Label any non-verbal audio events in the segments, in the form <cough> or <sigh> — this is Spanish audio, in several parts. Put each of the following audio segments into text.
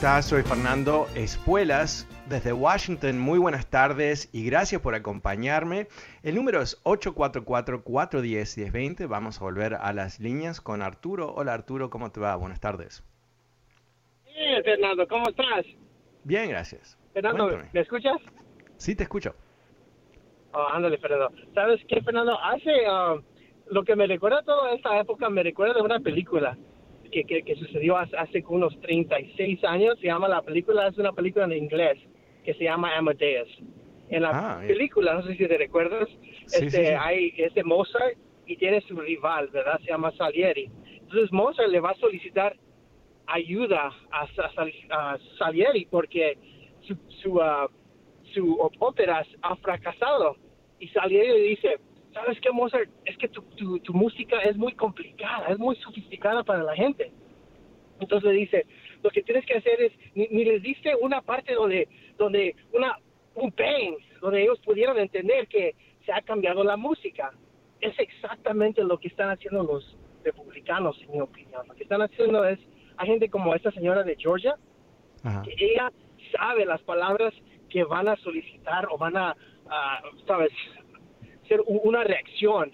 Estás? Soy Fernando Espuelas desde Washington. Muy buenas tardes y gracias por acompañarme. El número es 844-410-1020. Vamos a volver a las líneas con Arturo. Hola Arturo, ¿cómo te va? Buenas tardes. Bien, Fernando, ¿cómo estás? Bien, gracias. Fernando, Cuéntame. ¿me escuchas? Sí, te escucho. Oh, ándale, Fernando. ¿Sabes qué, Fernando? Hace, ah, lo que me recuerda toda esta época, me recuerda de una película que, que, que sucedió hace, hace unos 36 años. Se llama, la película, es una película en inglés que se llama Amadeus. En la Ah, película, no sé si te recuerdas, Sí, este, sí, sí. hay este Mozart y tiene su rival, ¿verdad? Se llama Salieri. Entonces Mozart le va a solicitar ayuda a, Sal- a Salieri porque su, su, ah, su ópera ha fracasado. Y Salieri le dice, ¿sabes qué, Mozart? Es que tu, tu, tu música es muy complicada, es muy sofisticada para la gente. Entonces le dice, lo que tienes que hacer es, ni, ni les diste una parte donde, donde una, un bang, donde ellos pudieran entender que se ha cambiado la música. Es exactamente lo que están haciendo los republicanos, en mi opinión. Lo que están haciendo es, hay gente como esta señora de Georgia, Ajá. que ella sabe las palabras que van a solicitar o van a, a, ¿sabes?, ser una reacción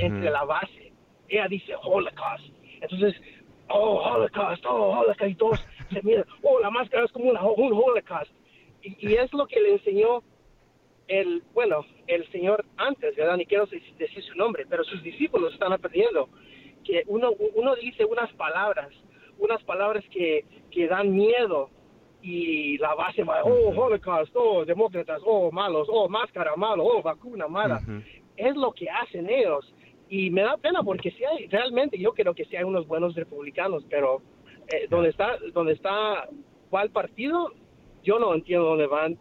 entre la base. Ella dice Holocaust. Entonces, oh, Holocaust, oh, Holocaust. Y todos <laughs> se miran, oh, la máscara es como una- un Holocaust. Y, y es lo que le enseñó el, bueno, el señor antes, ¿verdad? Ni quiero dec- decir su nombre, pero sus discípulos están aprendiendo que uno, uno dice unas palabras, unas palabras que, que dan miedo y la base va, oh, Holocaust, oh, demócratas, oh, malos, oh, máscara, malo, oh, vacuna, mala. Ujú. Es lo que hacen ellos. Y me da pena porque si hay, realmente yo creo que sí hay unos buenos republicanos, pero eh, donde está, donde está, cuál partido, yo no entiendo dónde van.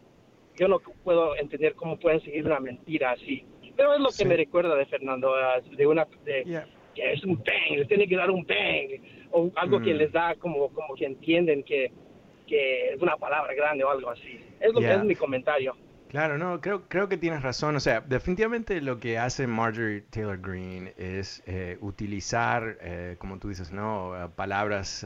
Yo no puedo entender cómo pueden seguir una mentira así. Pero es lo que me recuerda de Fernando, ah, de una, de, Yeah. que es un bang, les tiene que dar un bang, o algo que Mm. les da como, como que entienden que, que es una palabra grande o algo así. Es lo Yeah. que es mi comentario. Claro, no, creo, creo que tienes razón. O sea, definitivamente lo que hace Marjorie Taylor Greene es eh, utilizar, eh, como tú dices, ¿no? Eh, palabras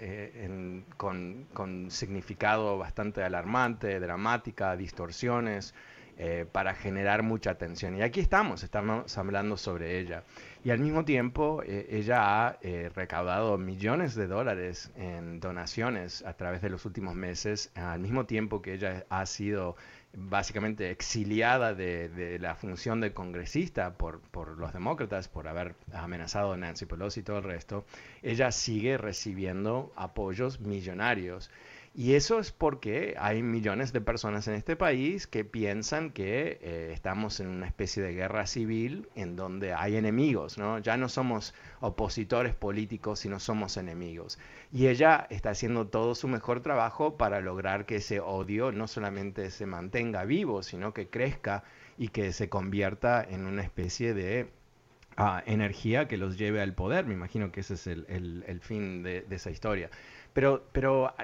en- con, con significado bastante alarmante, dramática, distorsiones, eh, para generar mucha atención. Y aquí estamos, estamos hablando sobre ella. Y al mismo tiempo, eh, ella ha eh, recaudado millones de dólares en donaciones a través de los últimos meses, al mismo tiempo que ella ha sido básicamente exiliada de, de la función de congresista por, por los demócratas, por haber amenazado a Nancy Pelosi y todo el resto, ella sigue recibiendo apoyos millonarios. Y eso es porque hay millones de personas en este país que piensan que eh, estamos en una especie de guerra civil en donde hay enemigos, ¿no? Ya no somos opositores políticos, sino somos enemigos. Y ella está haciendo todo su mejor trabajo para lograr que ese odio no solamente se mantenga vivo, sino que crezca y que se convierta en una especie de ah, energía que los lleve al poder. Me imagino que ese es el, fin de esa historia. Pero, pero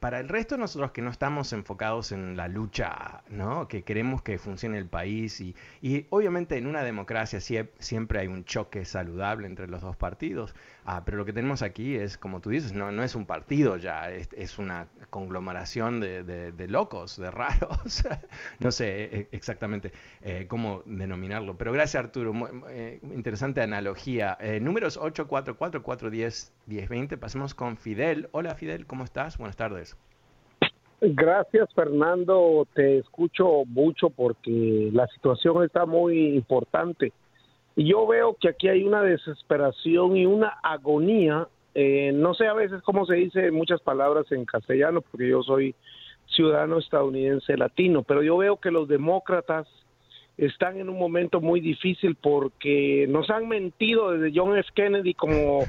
para el resto nosotros que no estamos enfocados en la lucha, ¿no? que queremos que funcione el país y, y obviamente en una democracia siempre hay un choque saludable entre los dos partidos, ah, pero lo que tenemos aquí es, como tú dices, no, no es un partido ya, es, una conglomeración de, de, locos, de raros, <laughs> no sé e, exactamente eh, cómo denominarlo, pero gracias Arturo, eh, interesante analogía. Eh, números 844-410-1020, pasemos con Fidel. Hola Fidel, ¿cómo estás? Buenas tardes. Gracias, Fernando. Te escucho mucho porque la situación está muy importante. Yo veo que aquí hay una desesperación y una agonía. Eh, no sé a veces cómo se dice muchas palabras en castellano, porque yo soy ciudadano estadounidense latino, pero yo veo que los demócratas están en un momento muy difícil porque nos han mentido desde John F. Kennedy como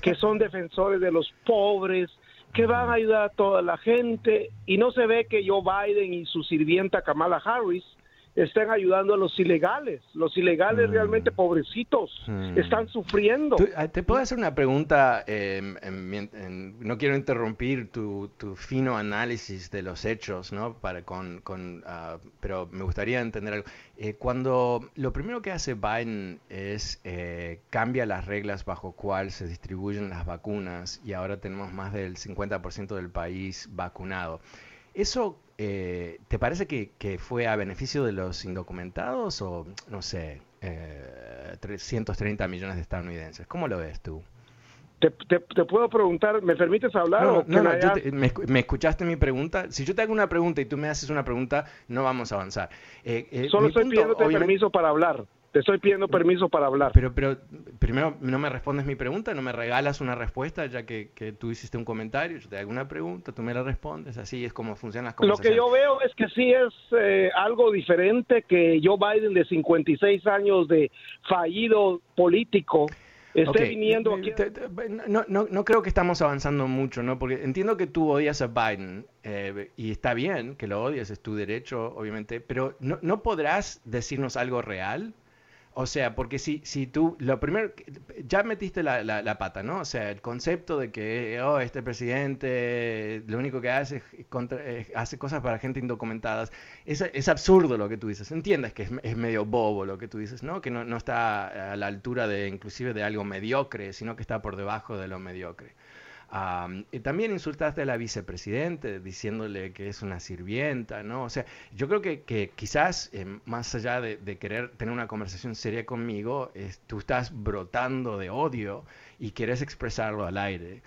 que son defensores de los pobres, que van a ayudar a toda la gente y no se ve que Joe Biden y su sirvienta Kamala Harris estén ayudando a los ilegales. Los ilegales mm. realmente pobrecitos mm. están sufriendo. Ah, te puedo hacer una pregunta, em, em, no quiero interrumpir tu, fino análisis de los hechos, ¿no? Para con, con ah, pero me gustaría entender algo. Eh, cuando lo primero que hace Biden es eh, cambia las reglas bajo cual se distribuyen las vacunas y ahora tenemos más del 50% del país vacunado. ¿Eso eh, te parece que, fue a beneficio de los indocumentados o, no sé, 330 millones de estadounidenses? ¿Cómo lo ves tú? Te, puedo preguntar, ¿me permites hablar? No, no, me, escuchaste mi pregunta? Si yo te hago una pregunta y tú me haces una pregunta, no vamos a avanzar. Eh, eh, Solo estoy pidiéndote permiso para hablar. Te estoy pidiendo permiso para hablar. Pero, pero primero no me respondes mi pregunta, no me regalas una respuesta, ya que, que tú hiciste un comentario, yo te hago una pregunta, tú me la respondes, así es como funcionan las cosas. Lo que yo veo es que sí es eh, algo diferente que Joe Biden de 56 años de fallido político esté viniendo aquí. No, no, no, creo que estamos avanzando mucho, ¿no? Porque entiendo que tú odias a Biden eh, y está bien que lo odies, es tu derecho, obviamente, pero ¿no, no podrás decirnos algo real? O sea, porque si, si tú, lo primero, ya metiste la, la, pata, ¿no? O sea, el concepto de que, oh, este presidente lo único que hace es, hace cosas para gente indocumentada, es, es, absurdo lo que tú dices. Entiendes que es, es, medio bobo lo que tú dices, ¿no? Que no, no está a la altura de, inclusive, de algo mediocre, sino que está por debajo de lo mediocre y también insultaste a la vicepresidente diciéndole que es una sirvienta, ¿no? O sea, yo creo que, que quizás eh, más allá de, querer tener una conversación seria conmigo, tú estás brotando de odio y quieres expresarlo al aire.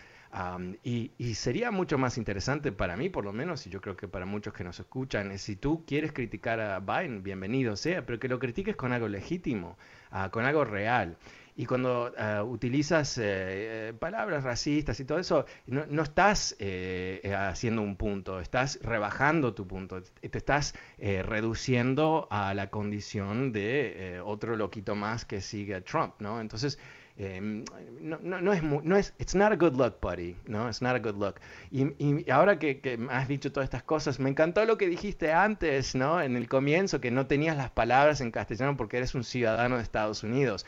y, y, sería mucho más interesante para mí, por lo menos, y yo creo que para muchos que nos escuchan, es si tú quieres criticar a Biden, bienvenido sea, pero que lo critiques con algo legítimo, ah, con algo real. Y cuando ah, utilizas eh, eh, palabras racistas y todo eso, no, no estás eh, haciendo un punto, estás rebajando tu punto, te estás reduciendo a la condición de otro loquito más que sigue a Trump, ¿no? Entonces, em, no, no, no, es, no es, it's not a good look, buddy, ¿no? It's not a good look. Y, y ahora que, que, has dicho todas estas cosas, me encantó lo que dijiste antes, ¿no? En el comienzo, que no tenías las palabras en castellano porque eres un ciudadano de Estados Unidos.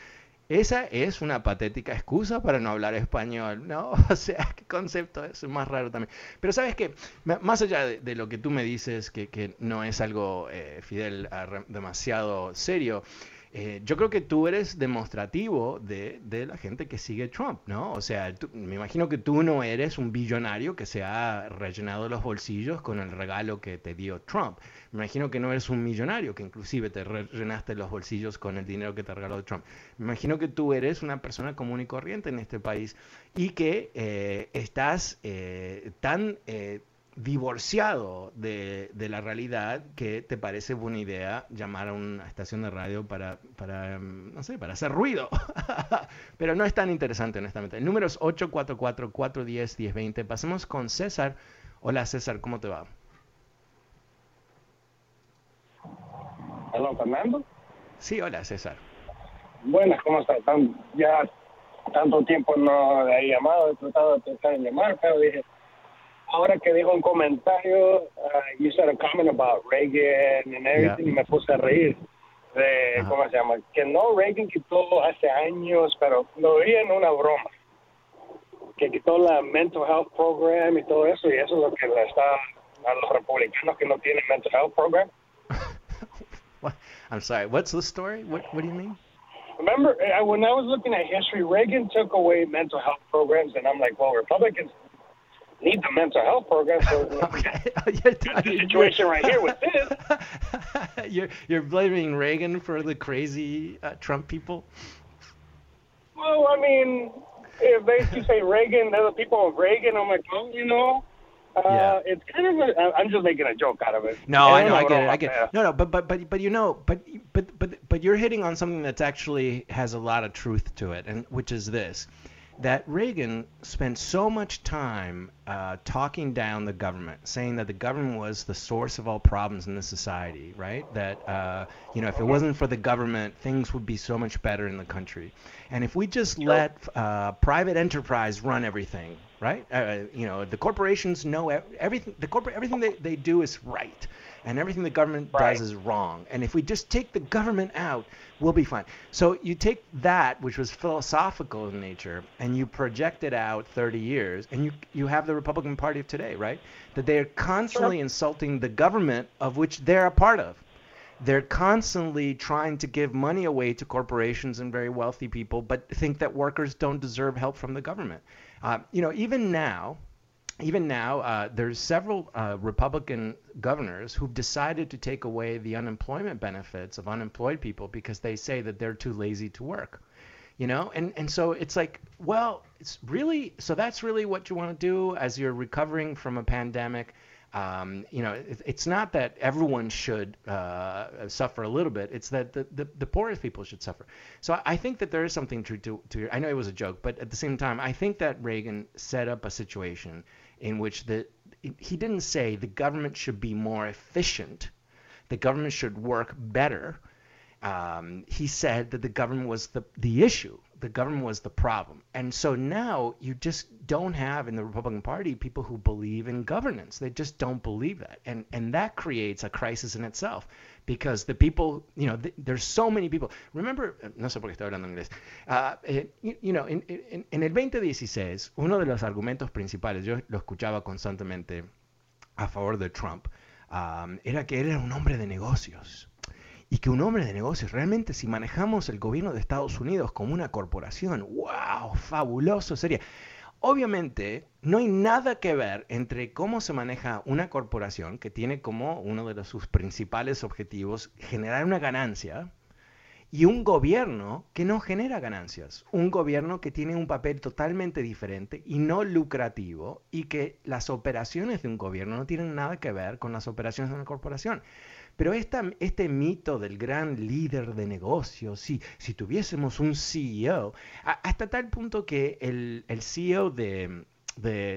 Esa es una patética excusa para no hablar español, ¿no? <laughs> O sea, qué concepto es más raro también. Pero sabes que, más allá de, lo que tú me dices, que, que no es algo, eh, Fidel, demasiado serio, eh, yo creo que tú eres demostrativo de, de, la gente que sigue Trump, ¿no? O sea, me imagino que tú no eres un billonario que se ha rellenado los bolsillos con el regalo que te dio Trump. Me imagino que no eres un millonario que inclusive te rellenaste los bolsillos con el dinero que te regaló Trump. Me imagino que tú eres una persona común y corriente en este país y que eh, estás eh, tan divorciado de, la realidad que te parece buena idea llamar a una estación de radio para, para mm, no sé, para hacer ruido. <laughs> Pero no es tan interesante, honestamente. El número es 844-410-1020. Pasemos con César. Hola César, ¿cómo te va? Hola Fernando. Sí, hola César. Buenas, ¿cómo estás? Ya tanto tiempo no he llamado, he tratado de pensar en llamar, pero dije, ahora que dijo un comentario, uh, you said a comment about Reagan and everything, y me puse a reír de, ¿cómo se llama? Que no, Reagan quitó hace años, pero lo vi en una broma. que quitó la mental health program y todo eso, y eso es lo que le está a los republicanos que no tienen mental health program. <laughs> what? I'm sorry. What's the story? What What do you mean? Remember, uh, when I was looking at history, Reagan took away mental health programs, and I'm like, well, Republicans need the mental health program. So <laughs> okay. <laughs> the situation right here with this. <laughs> you're you're blaming Reagan for the crazy uh, Trump people. Well, I mean, if they say Reagan, the people of Reagan, I'm like, well, you know, uh, yeah. it's kind of a, I'm just making a joke out of it. No, I know, I get it, I get it. No, no, but but but but you know, but but but but you're hitting on something that's actually has a lot of truth to it, and which is this that Reagan spent so much time uh, talking down the government, saying that the government was the source of all problems in the society, right? That, uh, you know, if it wasn't for the government, things would be so much better in the country. And if we just let uh, private enterprise run everything, right? Uh, you know, the corporations know everything, the corporate, everything they, they do is right and everything the government right. does is wrong. And if we just take the government out, we'll be fine. So you take that, which was philosophical in nature, and you project it out 30 years, and you you have the Republican Party of today, right? That they are constantly sure. insulting the government of which they're a part of. They're constantly trying to give money away to corporations and very wealthy people, but think that workers don't deserve help from the government. Uh, you know, even now, even now, uh, there's several uh, Republican governors who've decided to take away the unemployment benefits of unemployed people because they say that they're too lazy to work. You know, and and so it's like, well, it's really so that's really what you want to do as you're recovering from a pandemic. Um, you know, it, it's not that everyone should uh, suffer a little bit. It's that the, the, the, poorest people should suffer. So I think that there is something true to, to. I know it was a joke, but at the same time, I think that Reagan set up a situation in which the he didn't say the government should be more efficient, the government should work better. Um, he said that the government was the, the issue, the government was the problem. And so now you just don't have in the Republican Party people who believe in governance. They just don't believe that. And, and that creates a crisis in itself because the people, you know, th- there's so many people. Remember, no sé por qué estoy hablando inglés. Uh, eh, you, you, know, en, en, en, el 2016, uno de los argumentos principales, yo lo escuchaba constantemente a favor de Trump, um, era que él era un hombre de negocios. Y que un hombre de negocios, realmente si manejamos el gobierno de Estados Unidos como una corporación, wow, fabuloso sería. Obviamente, no hay nada que ver entre cómo se maneja una corporación que tiene como uno de sus principales objetivos generar una ganancia y un gobierno que no genera ganancias, un gobierno que tiene un papel totalmente diferente y no lucrativo y que las operaciones de un gobierno no tienen nada que ver con las operaciones de una corporación. Pero este mito del gran líder de negocios, si, si tuviésemos un CEO, hasta tal punto que el, CEO de,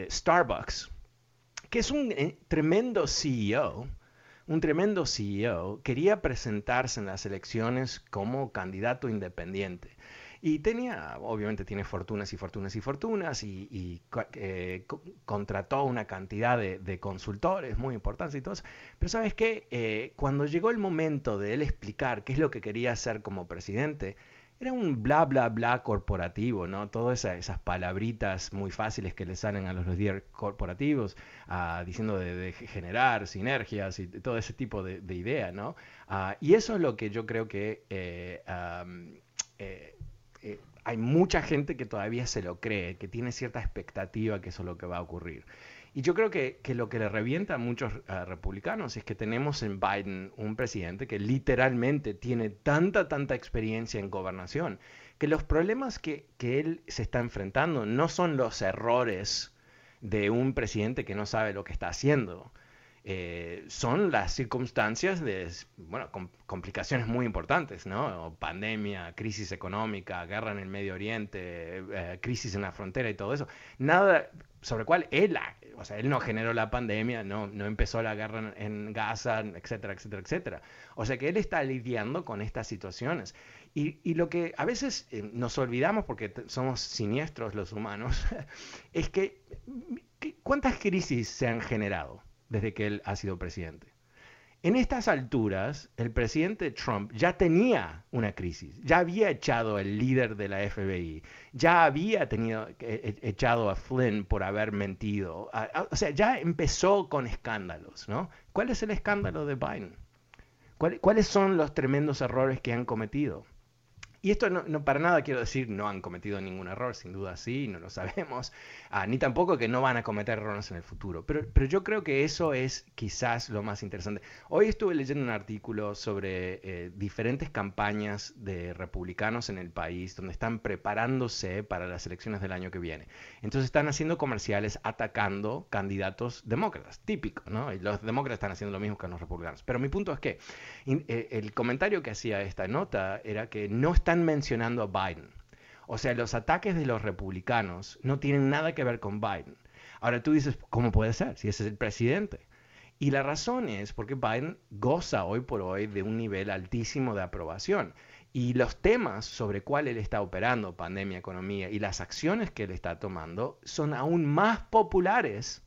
Starbucks, que es un eh, tremendo CEO, un tremendo CEO, quería presentarse en las elecciones como candidato independiente. Y tenía, obviamente tiene fortunas y fortunas y fortunas y, eh, contrató una cantidad de, consultores muy importantes y todo eso. Pero sabes qué, eh, cuando llegó el momento de él explicar qué es lo que quería hacer como presidente, era un bla bla bla corporativo, ¿no? Todas esas, palabritas muy fáciles que le salen a los líderes corporativos, ah, diciendo de, generar sinergias y todo ese tipo de, de idea, ¿no? Ah, y eso es lo que yo creo que eh, hay mucha gente que todavía se lo cree, que tiene cierta expectativa que eso es lo que va a ocurrir. Y yo creo que, lo que le revienta a muchos eh, republicanos es que tenemos en Biden un presidente que literalmente tiene tanta, tanta experiencia en gobernación, que los problemas que, que él se está enfrentando no son los errores de un presidente que no sabe lo que está haciendo, eh, son las circunstancias de, bueno, complicaciones muy importantes, ¿no? Pandemia, crisis económica, guerra en el Medio Oriente, eh, crisis en la frontera y todo eso. Nada sobre cual él, o sea, él no generó la pandemia, no, no empezó la guerra en, Gaza, etcétera, etcétera, etcétera. O sea que él está lidiando con estas situaciones. Y, y lo que a veces eh, nos olvidamos, porque somos siniestros los humanos, <laughs> es que ¿cuántas crisis se han generado? Desde que él ha sido presidente. En estas alturas, el presidente Trump ya tenía una crisis, ya había echado al líder de la FBI, ya había tenido, e, e, echado a Flynn por haber mentido, o sea, ya empezó con escándalos, ¿no? ¿Cuál es el escándalo de Biden? ¿Cuáles son los tremendos errores que han cometido? Y esto no, para nada quiero decir no han cometido ningún error, sin duda sí, no lo sabemos, <laughs> ah, ni tampoco que no van a cometer errores en el futuro. Pero, pero yo creo que eso es quizás lo más interesante. Hoy estuve leyendo un artículo sobre eh, diferentes campañas de republicanos en el país donde están preparándose para las elecciones del año que viene. Entonces están haciendo comerciales atacando candidatos demócratas, típico, ¿no? Y los demócratas están haciendo lo mismo que los republicanos. Pero mi punto es que eh, el comentario que hacía esta nota era que no está están mencionando a Biden. O sea, los ataques de los republicanos no tienen nada que ver con Biden. Ahora tú dices, ¿cómo puede ser si ese es el presidente? Y la razón es porque Biden goza hoy por hoy de un nivel altísimo de aprobación. Y los temas sobre cuál él está operando, pandemia, economía, y las acciones que él está tomando, son aún más populares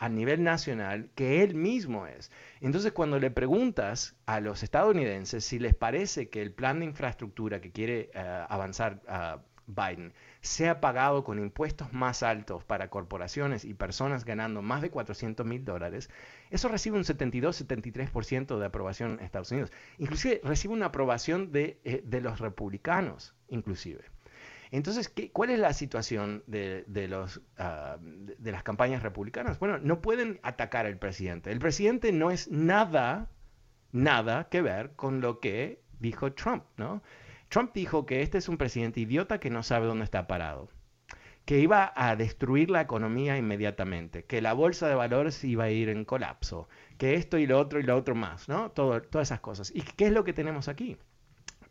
a nivel nacional que él mismo es. Entonces, cuando le preguntas a los estadounidenses si les parece que el plan de infraestructura que quiere eh, avanzar uh, Biden sea pagado con impuestos más altos para corporaciones y personas ganando más de 400 mil dólares, eso recibe un 72-73% de aprobación en Estados Unidos. Inclusive recibe una aprobación de, eh, de los republicanos, inclusive. Entonces, ¿qué, ¿cuál es la situación ah, de, las campañas republicanas? Bueno, no pueden atacar al presidente. El presidente no es nada, nada que ver con lo que dijo Trump, ¿no? Trump dijo que este es un presidente idiota que no sabe dónde está parado, que iba a destruir la economía inmediatamente, que la bolsa de valores iba a ir en colapso, que esto y lo otro y lo otro más, ¿no? Todas esas cosas. ¿Y qué es lo que tenemos aquí?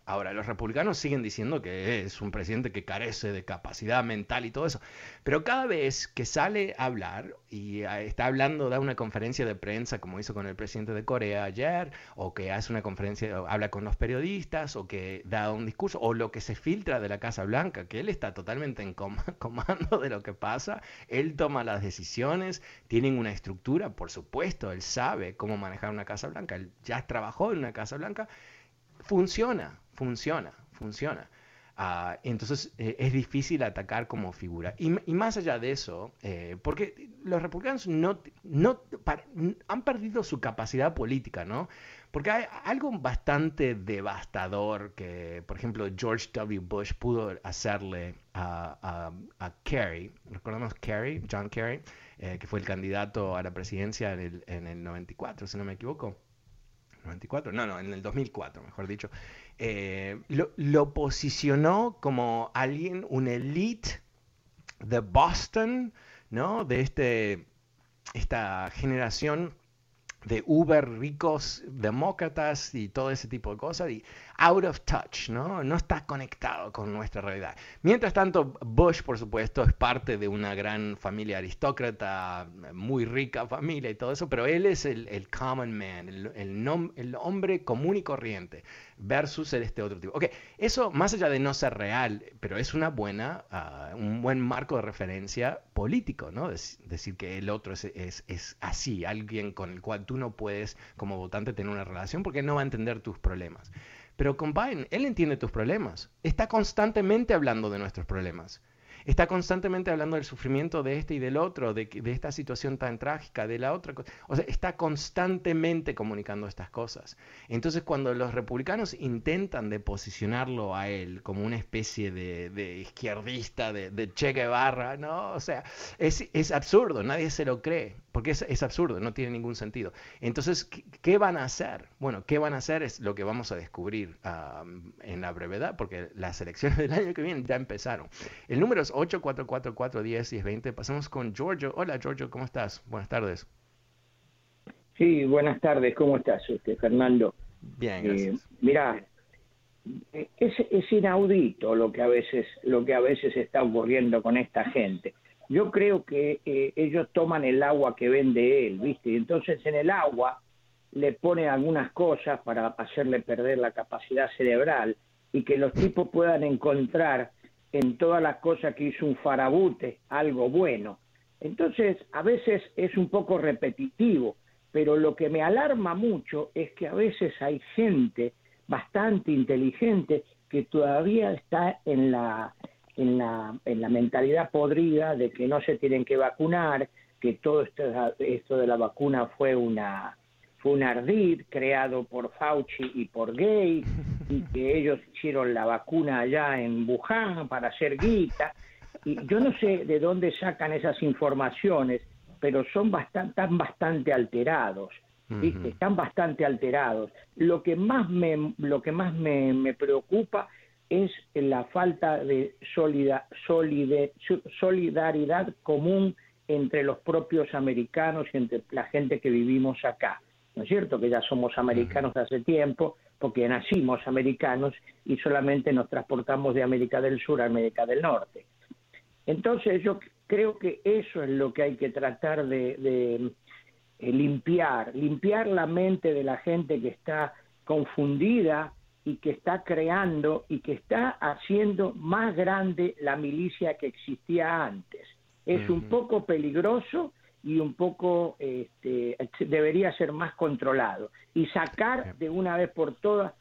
Ahora, los republicanos siguen diciendo que es un presidente que carece de capacidad mental y todo eso, pero cada vez que sale a hablar y está hablando, da una conferencia de prensa como hizo con el presidente de Corea ayer, o que hace una conferencia, habla con los periodistas, o que da un discurso, o lo que se filtra de la Casa Blanca, que él está totalmente en <laughs> comando de lo que pasa, él toma las decisiones, tienen una estructura, por supuesto, él sabe cómo manejar una Casa Blanca, él ya trabajó en una Casa Blanca, funciona funciona, funciona. Ah, entonces eh, es difícil atacar como figura. Y, más allá de eso, eh, porque los republicanos no, no han perdido su capacidad política, ¿no? Porque hay algo bastante devastador que, por ejemplo, George W. Bush pudo hacerle a, a, Kerry, recordamos Kerry, John Kerry, eh, que fue el candidato a la presidencia en el, en el 94, si no me equivoco. 94, no, no, en el 2004, mejor dicho. Eh, lo, posicionó como alguien, un elite de Boston, ¿no? De este, esta generación de uber ricos demócratas y todo ese tipo de cosas out of touch, ¿no? No está conectado con nuestra realidad. Mientras tanto, Bush, por supuesto, es parte de una gran familia aristócrata, muy rica familia y todo eso, pero él es el, common man, el, el hombre común y corriente versus este otro tipo. Ok, eso más allá de no ser real, pero es una buena, ah, un buen marco de referencia político, ¿no? decir que el otro es, es, es, así, alguien con el cual tú no puedes como votante tener una relación porque no va a entender tus problemas. Pero con Biden, él entiende tus problemas. Está constantemente hablando de nuestros problemas está constantemente hablando del sufrimiento de este y del otro, de, de esta situación tan trágica, de la otra cosa. O sea, está constantemente comunicando estas cosas. Entonces, cuando los republicanos intentan de posicionarlo a él como una especie de, izquierdista, de, Che Guevara, ¿no? O sea, es, absurdo, nadie se lo cree, porque es, absurdo, no tiene ningún sentido. Entonces, ¿qué, van a hacer? Bueno, ¿qué van a hacer? Es lo que vamos a descubrir en la brevedad, porque las elecciones del año que viene ya empezaron. El número 844 20 Pasamos con Giorgio. Hola Giorgio, ¿cómo estás? Buenas tardes. Sí, buenas tardes. ¿Cómo estás, este, Fernando? Bien, eh, gracias. mira, es, es inaudito lo que a veces lo que a veces está ocurriendo con esta gente. Yo creo que eh, ellos toman el agua que vende él, ¿viste? Y entonces en el agua le ponen algunas cosas para hacerle perder la capacidad cerebral y que los tipos puedan encontrar en todas las cosas que hizo un farabute algo bueno. Entonces, a veces es un poco repetitivo pero lo que me alarma mucho es que a veces hay gente bastante inteligente que todavía está en la, en la, en la mentalidad podrida de que no se tienen que vacunar, que todo esto, esto de la vacuna fue una fue un ardid creado por Fauci y por Gates y <laughs> que ellos hicieron la vacuna allá en Wuhan para hacer guita. Y yo no sé de dónde sacan esas informaciones pero son bastante están bastante alterados están bastante alterados. Lo que más me lo que más me, me preocupa es la falta de solidaridad común entre los propios americanos y entre la gente que vivimos acá. ¿No es cierto? Que ya somos americanos hace tiempo, porque nacimos americanos y solamente nos transportamos de América del Sur a América del Norte. Entonces yo creo que eso es lo que hay que tratar de, de eh, limpiar, limpiar la mente de la gente que está confundida y que está creando y que está haciendo más grande la milicia que existía antes. Es un poco peligroso y un poco este, debería ser más controlado y sacar de una vez por todas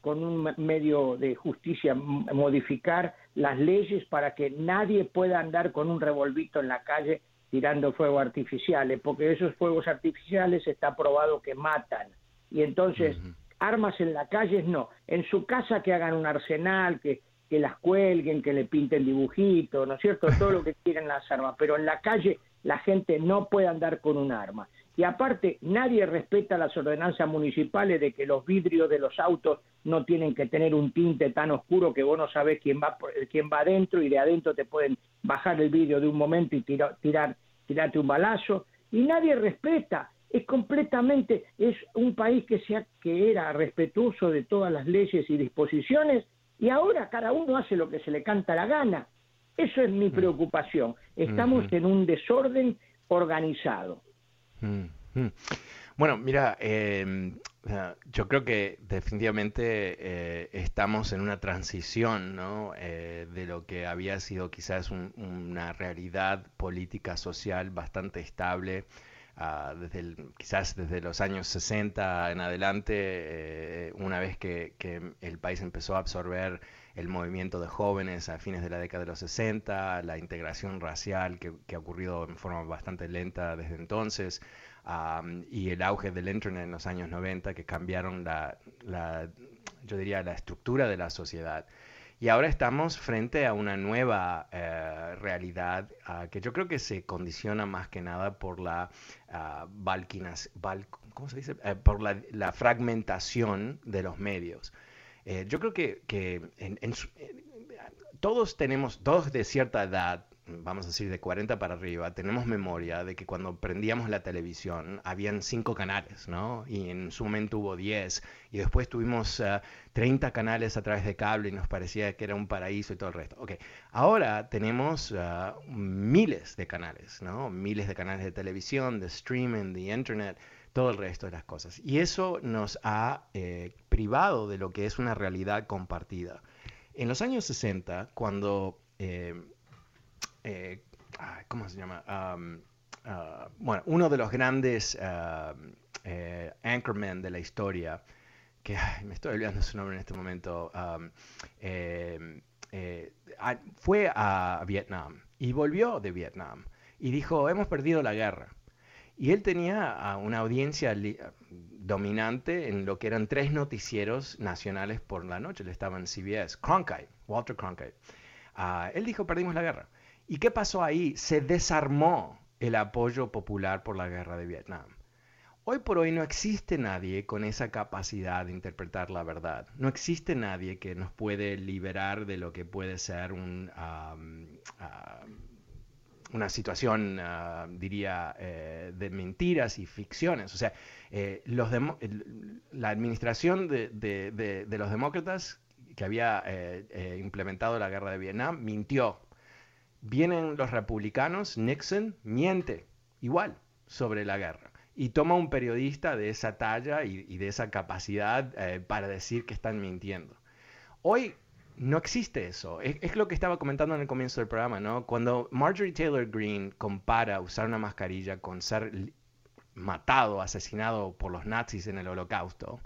con un medio de justicia modificar las leyes para que nadie pueda andar con un revolvito en la calle tirando fuegos artificiales, porque esos fuegos artificiales está probado que matan. Y entonces armas en la calle no, en su casa que hagan un arsenal, que, que las cuelguen, que le pinten dibujitos, ¿no es cierto? Todo lo que quieran las armas, pero en la calle la gente no puede andar con un arma. Y aparte, nadie respeta las ordenanzas municipales de que los vidrios de los autos no tienen que tener un tinte tan oscuro que vos no sabés quién va, quién va adentro y de adentro te pueden bajar el vidrio de un momento y tirar, tirar, tirarte un balazo. Y nadie respeta es completamente, es un país que, sea, que era respetuoso de todas las leyes y disposiciones y ahora cada uno hace lo que se le canta la gana. Eso es mi mm. preocupación. Estamos en un desorden organizado. Mm, mm. Bueno, mira, em, yo creo que definitivamente eh, estamos en una transición ¿no? Eh, de lo que había sido quizás una realidad política social bastante estable desde quizás desde los años 60 en adelante, eh, una vez que, el país empezó a absorber el movimiento de jóvenes a fines de la década de los 60, la integración racial que, ha ocurrido en forma bastante lenta desde entonces, y el auge del Internet en los años 90 que cambiaron la, la yo diría, la estructura de la sociedad. Y ahora estamos frente a una nueva eh, realidad ah, que yo creo que se condiciona más que nada por la uh, ¿cómo se dice? Eh, por la, fragmentación de los medios. Eh, yo creo que, todos tenemos, todos de cierta edad, vamos a decir de 40 para arriba, tenemos memoria de que cuando prendíamos la televisión habían cinco canales, ¿no? Y en su momento hubo 10 y después tuvimos 30 eh, canales a través de cable y nos parecía que era un paraíso y todo el resto. Ok, ahora tenemos eh, miles de canales, ¿no? Miles de canales de televisión, de streaming, de internet, todo el resto de las cosas. Y eso nos ha privado de lo que es una realidad compartida. En los años 60, cuando eh, ¿cómo se llama? Ah, bueno, uno de los grandes eh, anchormen de la historia, que me estoy olvidando su nombre en este momento, eh, ah, fue a Vietnam y volvió de Vietnam y dijo, hemos perdido la guerra. Y él tenía una audiencia dominante en lo que eran tres noticieros nacionales por la noche. Le estaban CBS, Cronkite, Walter Cronkite. Ah, él dijo, perdimos la guerra. ¿Y qué pasó ahí? Se desarmó el apoyo popular por la guerra de Vietnam. Hoy por hoy no existe nadie con esa capacidad de interpretar la verdad. No existe nadie que nos puede liberar de lo que puede ser un, una situación, ah, diría, eh, de mentiras y ficciones. O sea, eh, la administración de, los demócratas que había eh, implementado la guerra de Vietnam mintió Vienen los republicanos, Nixon miente igual sobre la guerra y toma un periodista de esa talla y, de esa capacidad para decir que están mintiendo. Hoy no existe eso. Es, lo que estaba comentando en el comienzo del programa, ¿no? Cuando Marjorie Taylor Greene compara usar una mascarilla con ser matado, asesinado por los nazis en el holocausto,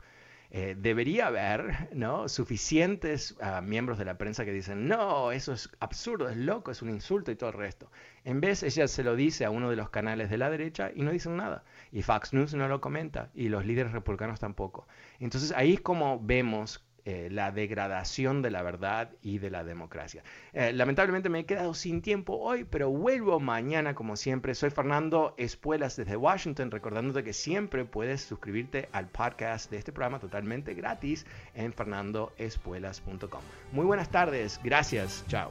eh, debería haber ¿no? suficientes ah, miembros de la prensa que dicen, no, eso es absurdo, es loco, es un insulto y todo el resto. En vez, ella se lo dice a uno de los canales de la derecha y no dicen nada. Y Fox News no lo comenta y los líderes republicanos tampoco. Entonces ahí es como vemos eh, la degradación de la verdad y de la democracia. Eh, lamentablemente me he quedado sin tiempo hoy, pero vuelvo mañana como siempre. Soy Fernando Espuelas desde Washington, recordándote que siempre puedes suscribirte al podcast de este programa totalmente gratis en fernandoespuelas.com. Muy buenas tardes, gracias, chao.